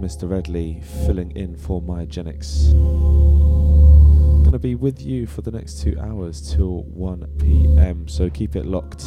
Mr. Redley, filling in for Myogeniks. Gonna be with you for the next two hours till 1 pm, so keep it locked.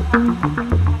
Thank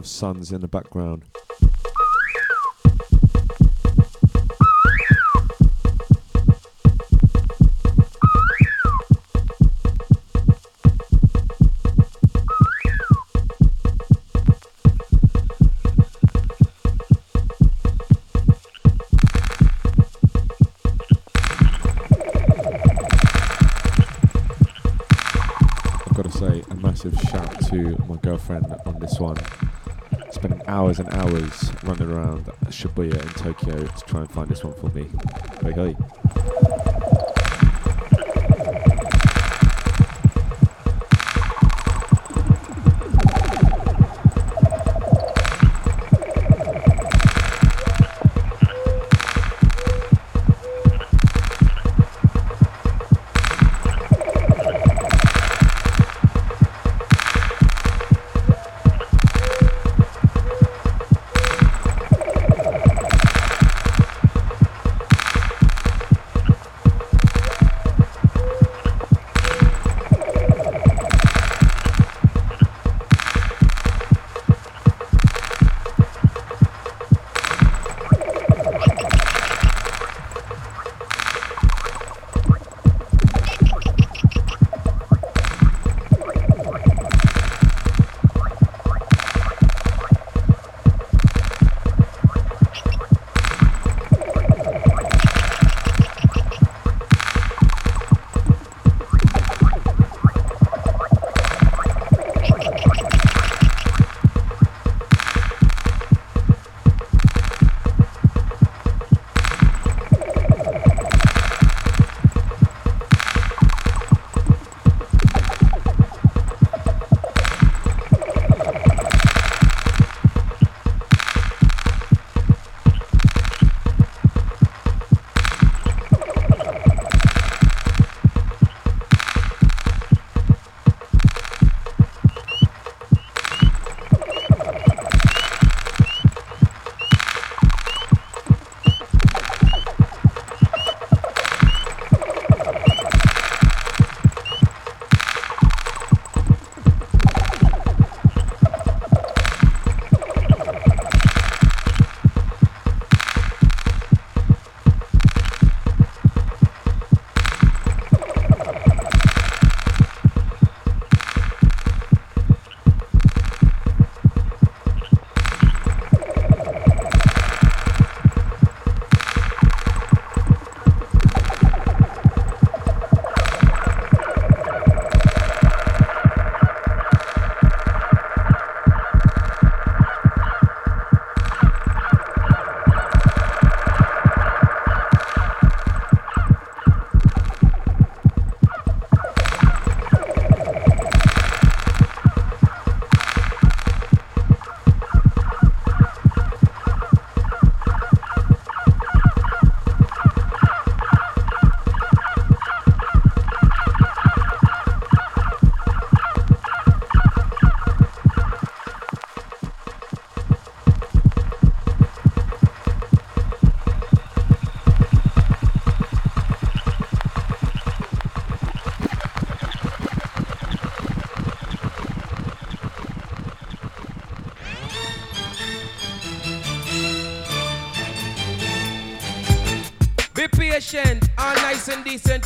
of suns in the background. I've got to say a massive shout to my girlfriend on this one hours and hours running around Shibuya in Tokyo to try and find this one for me. Hey.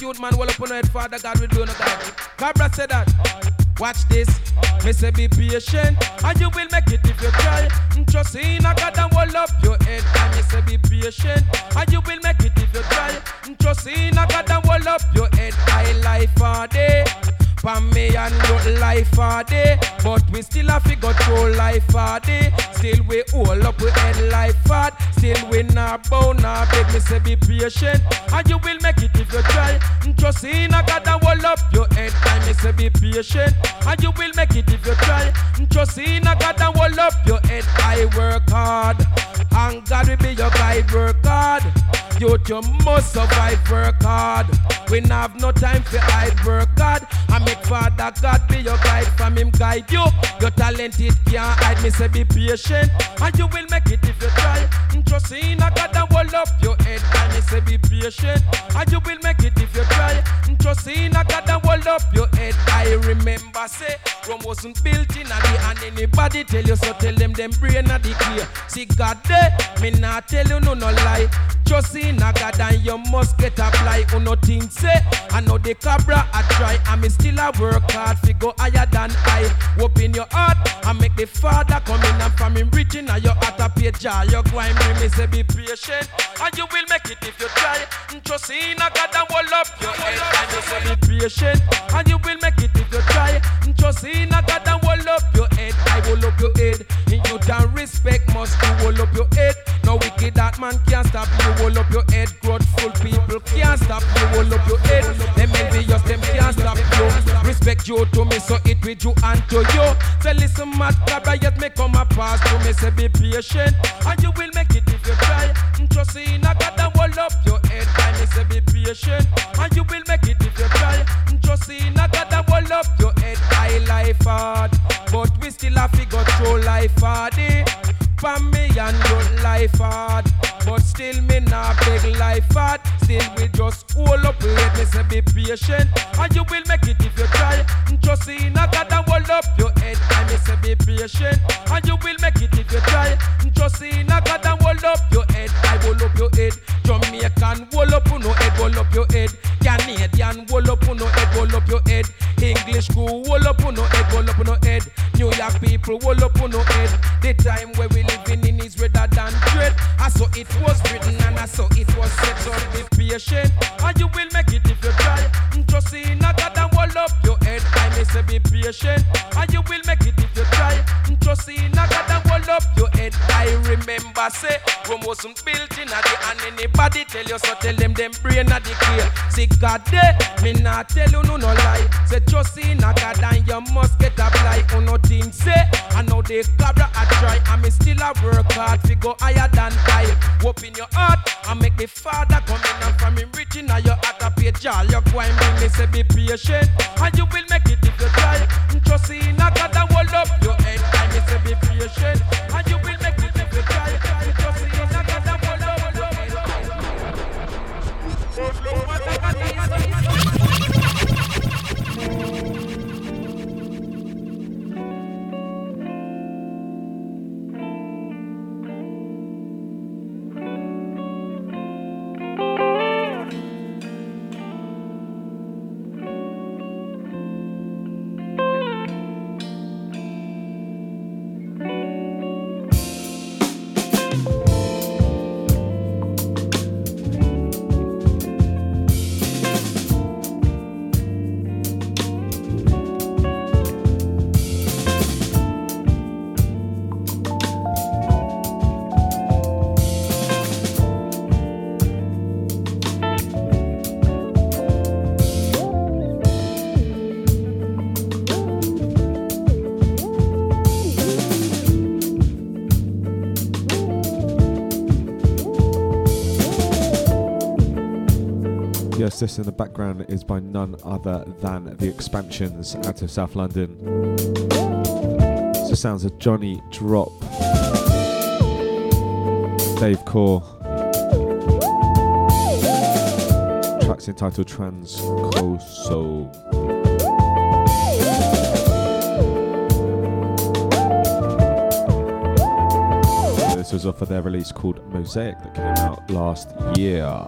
Youth man, well up on head, Father God, we do no God. Cabra said that. Watch this. Say Rome wasn't built in a day, and anybody tell you so, tell them them brain a decay. See God there, me not tell you no no lie. Just in a God and you must get a fly. Who no think say I know the cabra I try and me still a work hard fi go higher than I. Open your heart and make the Father come in and from him reaching and your heart a page jar. You go and bring me say be patient and you will make it if you try. Just in a God and hold up your head and you say be patient and you will make it if you try. Just in a God and hold up your head. I hold up your head. You can respect must you hold up your head. No wicked that man can't stop you. Hold up your head. Grudgeful people can't stop you. Hold up your head. Them envious them can't stop you. Respect you to me, so it with you and to you. Say listen, mad cabra, yet me come a pass to me. Say be patient, and you will make it if you try. Trust in a God and hold up your head. I me say be patient, and you will make it if you try. Trust in a God and hold up your head. I life hard, but we still have to go through life hard. Eh? For me and your life hard, but still me not big life hard. Still we just hold up wait me say be patient, and you will make it if you try. Trust in a God and hold up your head. I me say be patient, and you will make it if you try. Trust in a God and hold up your head. I hold up your head. Jamaican hold up no head, hold up your head. Canadian hold up no head, hold up your head. English school hold up no head, hold up no head. New York people hold up no head. The time where we living in is rather than dread. I saw it was written and I saw it was said. So be patient, and you will make it if you try. Trust in God and hold up your head. May say be patient, and you will make it if you try. Trust in a God and hold up your head. I remember say Rome wasn't built in a day, and anybody tell you so, tell them them brain a decay. See God there, me not tell you no no lie. Say trust in a God and you must get a fly. Oh no thing say, I know the cabra I try, and me still a work hard to go higher than I. Open your heart and make the Father come in and from him reaching at your heart a page all you go and me say be patient, and you will make it if you try. Trust in a God and hold up your head. I me say be patient, and you will Yes, this in the background is by none other than The Expansions out of South London. So sounds of Johnny Drop, Dave Core. Tracks entitled Transcoso. This was off of their release called Mosaic that came out last year.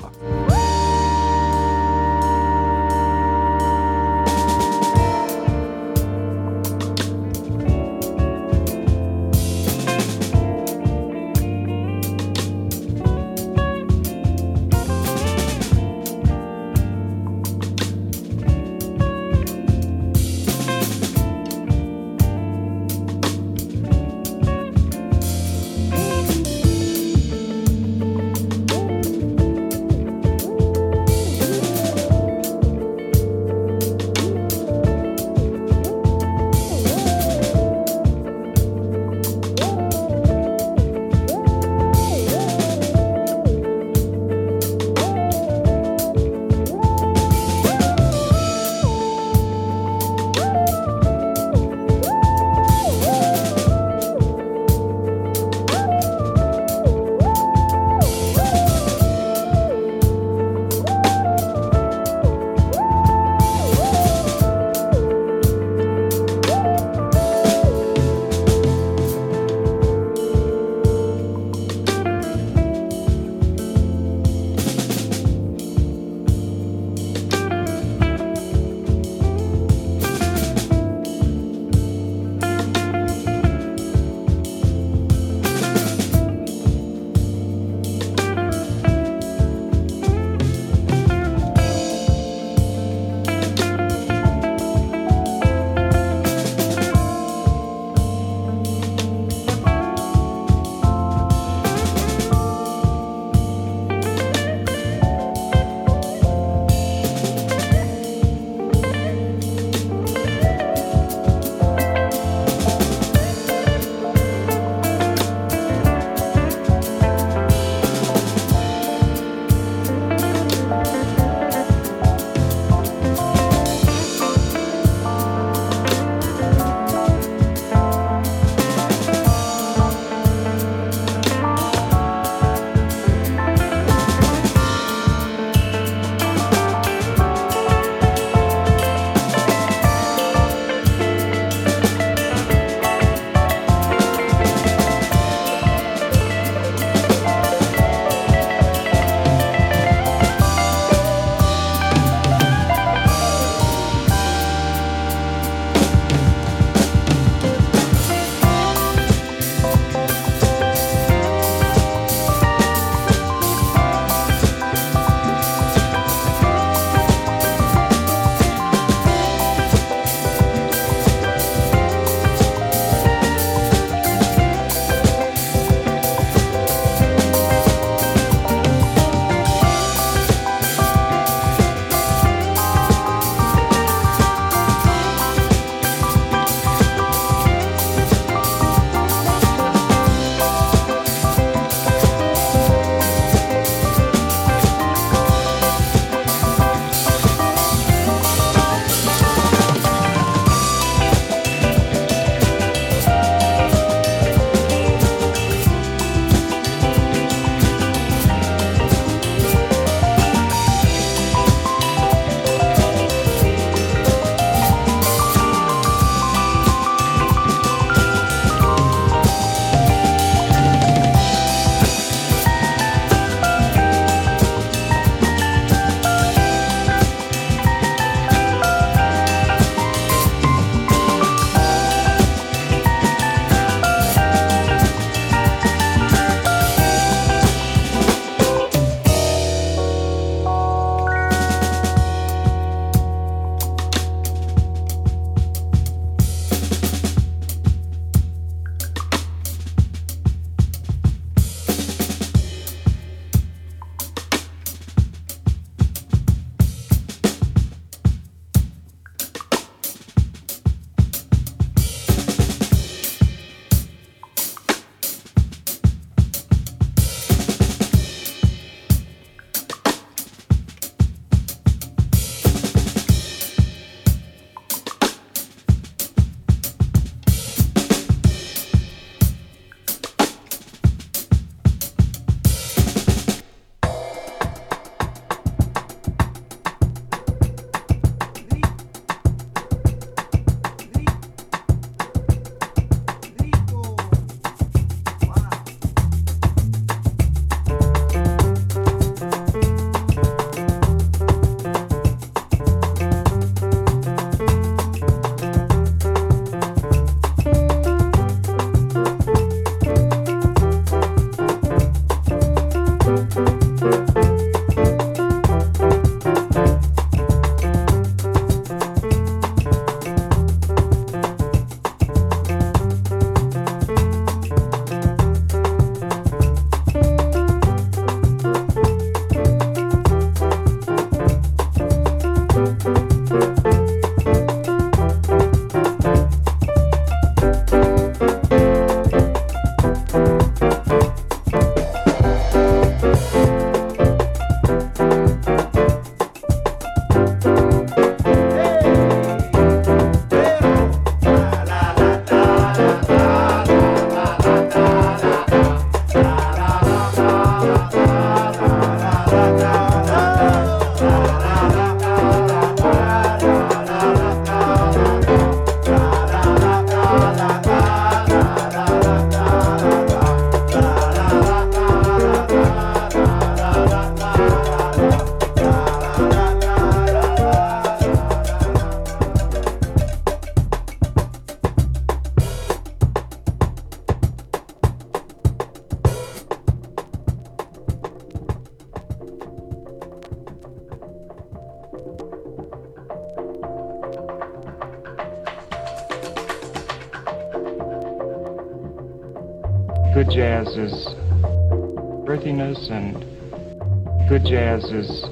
Earthiness and good jazz is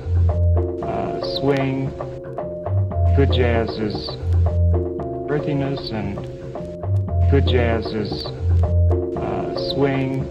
uh, swing. Good jazz is earthiness and good jazz is uh, swing,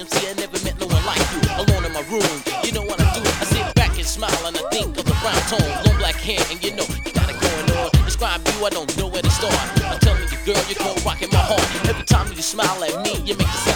MC, I never met no one like you. Alone in my room, you know what I do? I sit back and smile and I think of the brown tone, long black hair, and you know you got it going on. Describe you, I don't know where to start. I tell me, girl, you're cold rocking my heart. Every time you smile at me, you make the.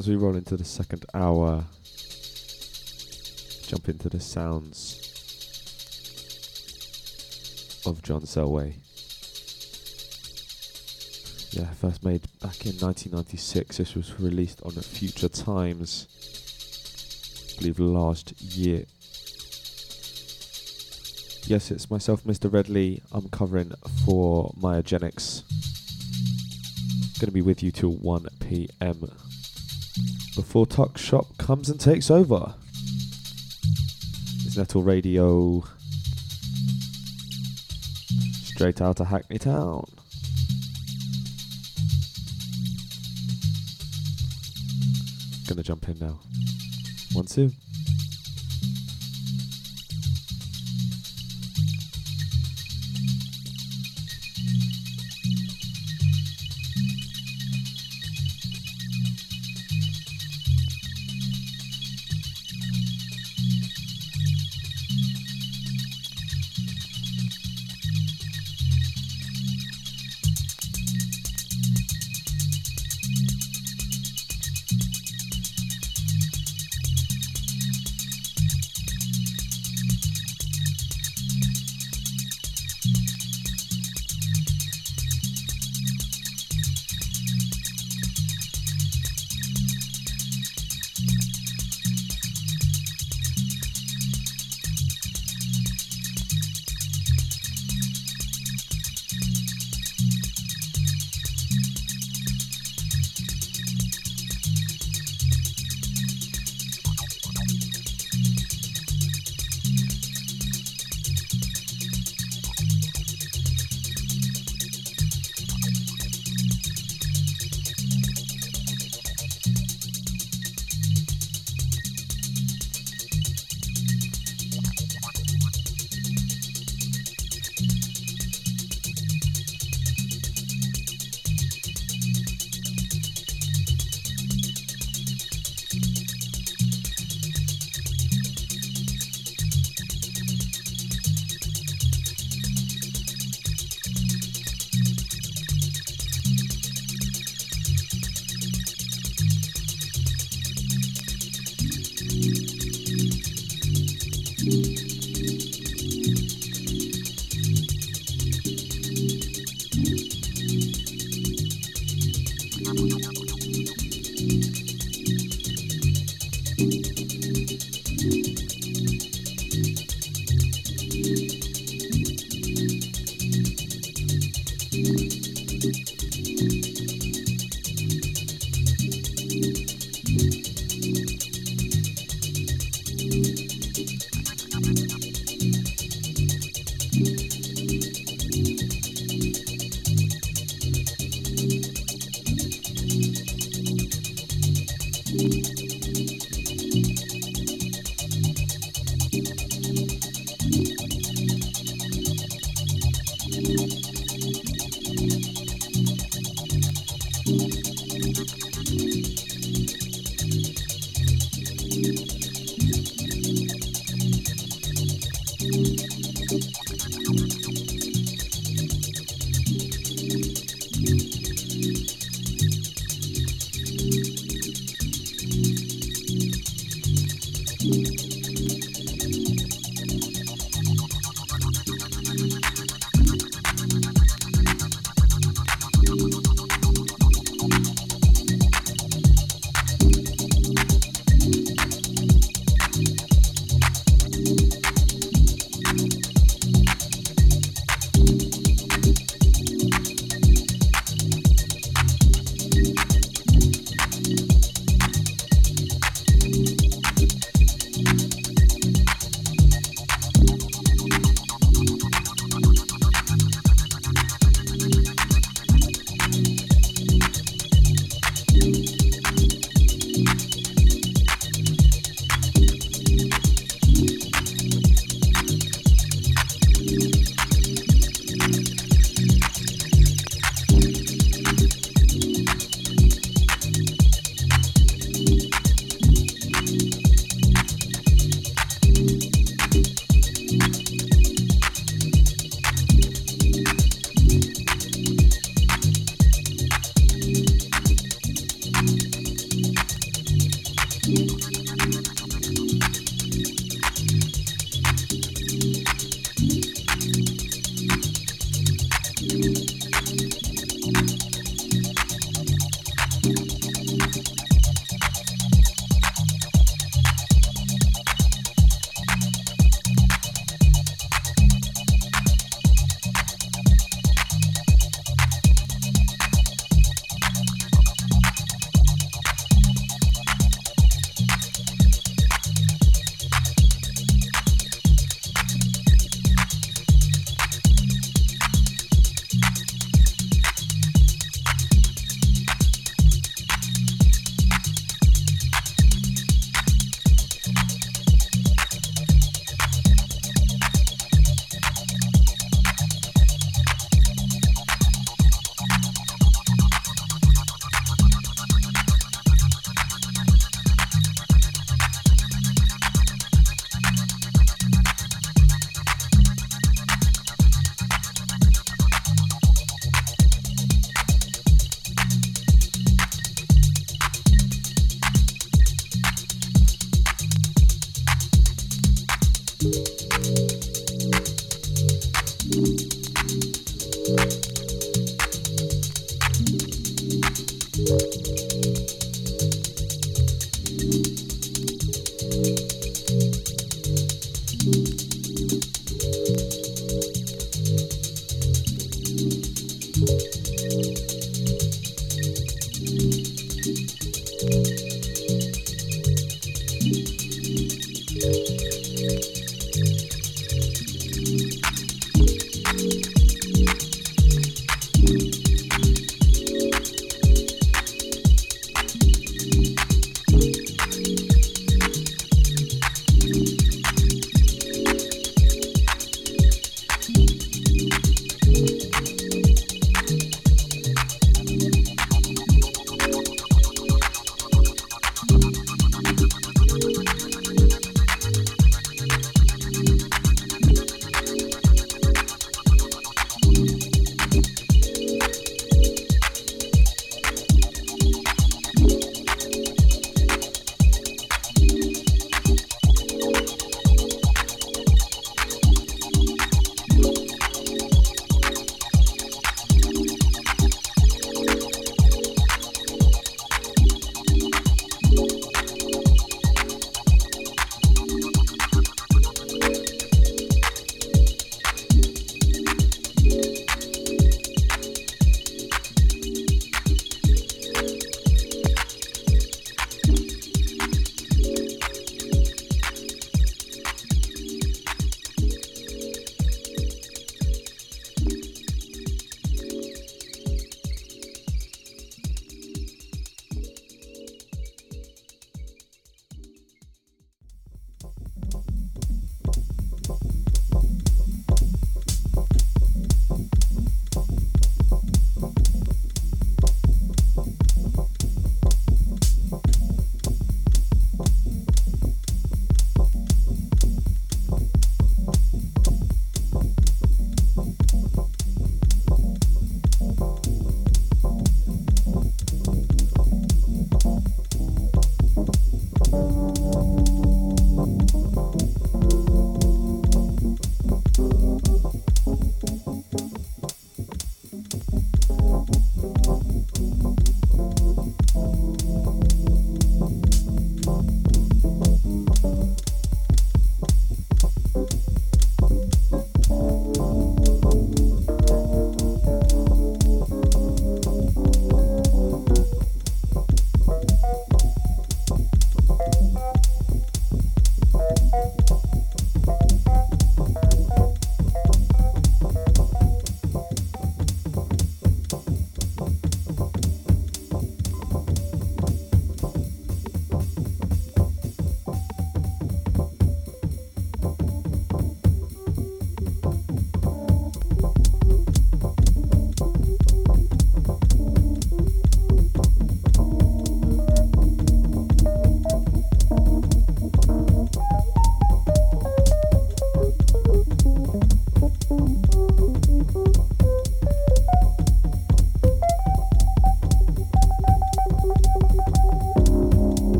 As we roll into the second hour, jump into the sounds of John Selway. Yeah, first made back in 1996. This was released on Future Times, I believe last year. Yes, it's myself, Mr. Redley. I'm covering for Myogeniks. Gonna be with you till 1 pm. Before Tuck Shop comes and takes over. It's Netil Radio. Straight out of Hackney Town. Gonna jump in now. One, two.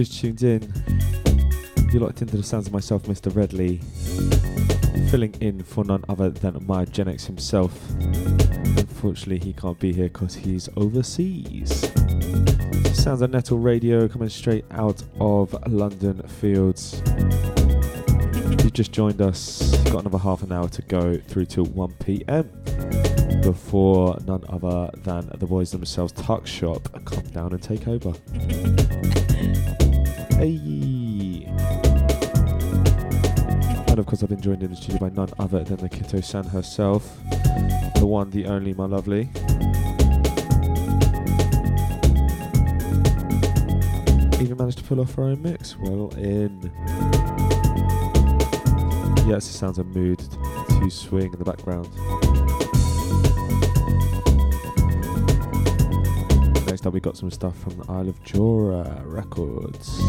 Just tuned in, you're locked into the sounds of myself, Mr. Redley, filling in for none other than Myogeniks himself. Unfortunately, he can't be here because he's overseas. Sounds of Netil Radio coming straight out of London Fields. If you just joined us, got another half an hour to go through till 1 pm before none other than the boys themselves, Tuck Shop, come down and take over. Of course, I've been joined in the studio by none other than the Kito San herself, the one, the only, my lovely. Even managed to pull off her own mix. Well in. Yes, it sounds a mood to swing in the background. Next up, we got some stuff from the Isle of Jora Records.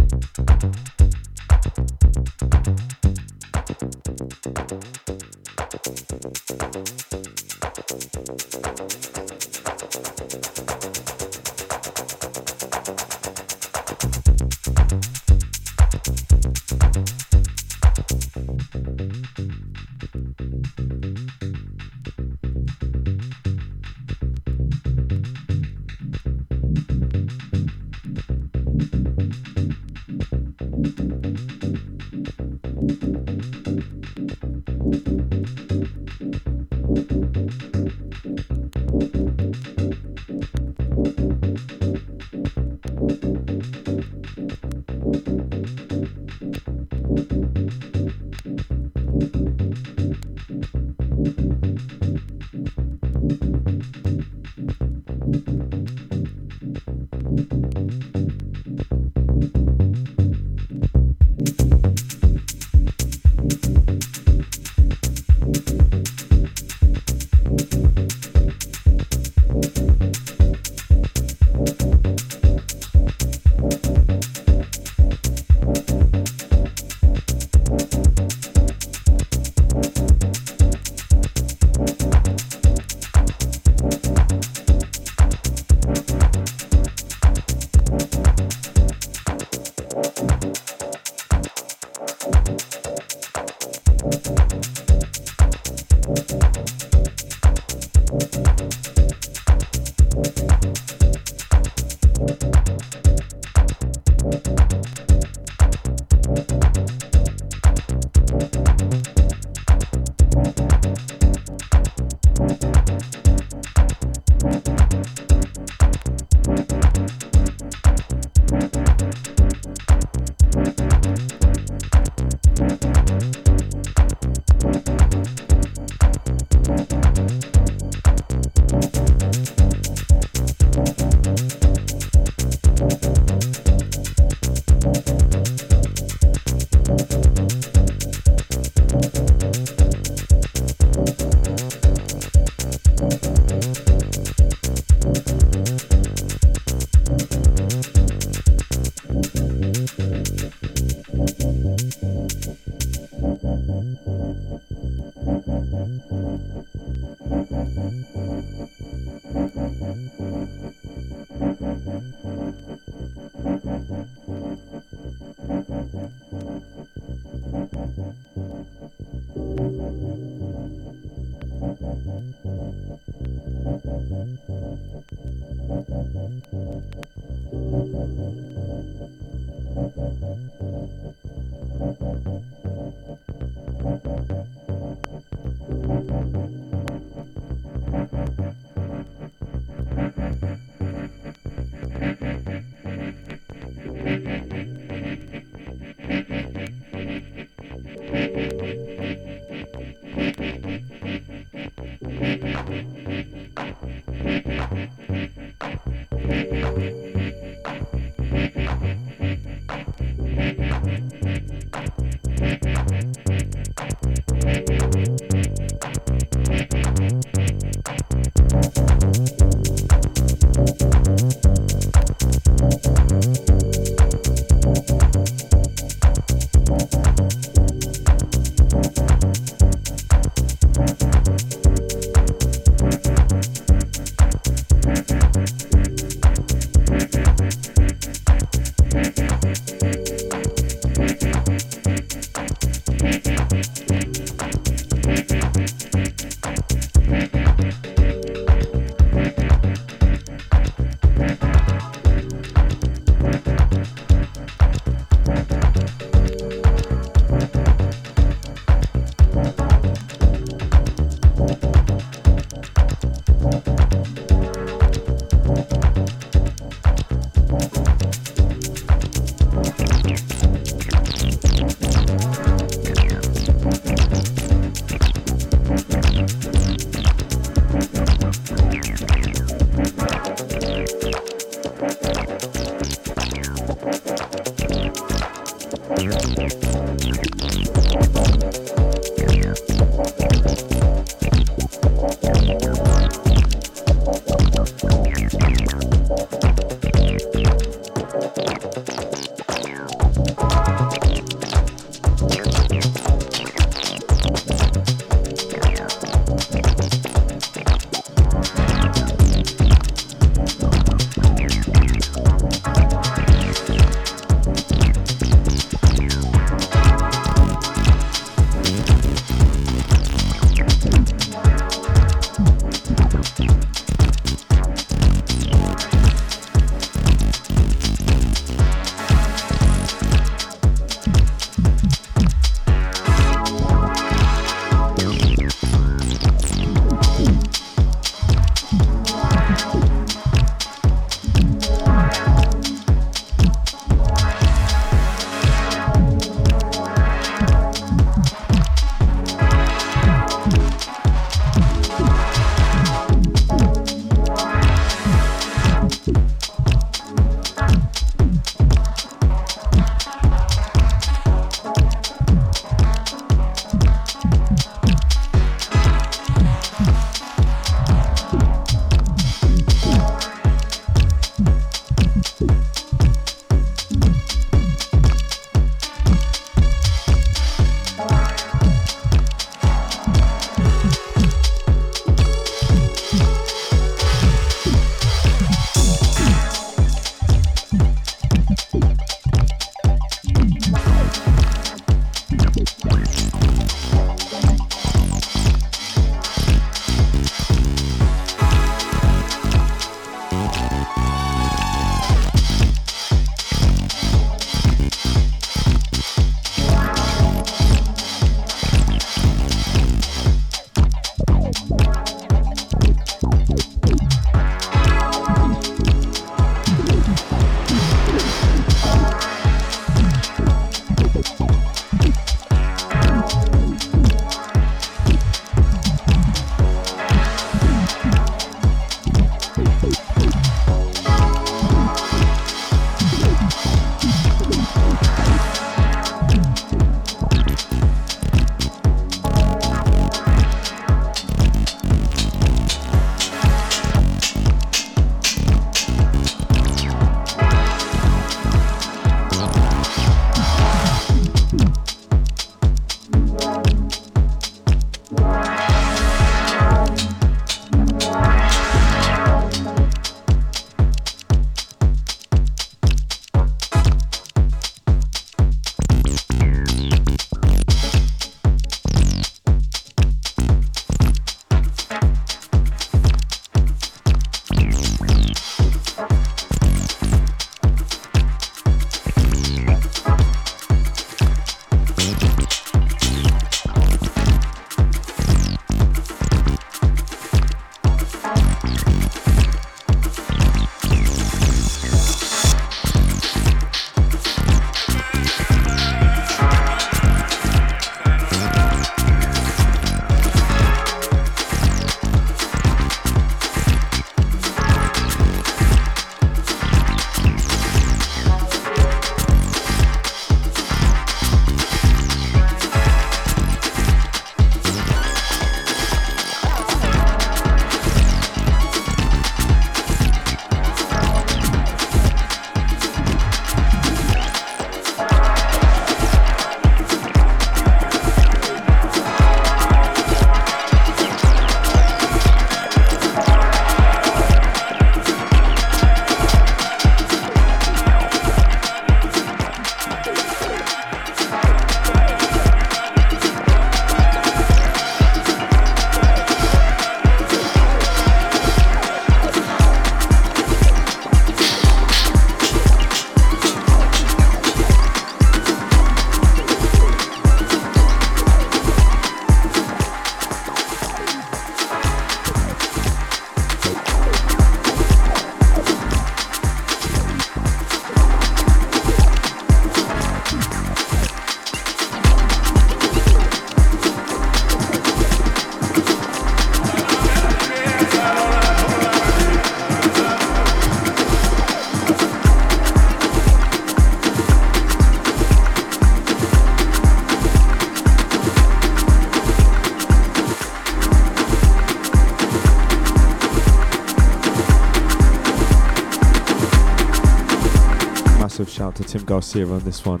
To Tim Garcia on this one.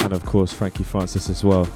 And of course, Frankie Francis as well.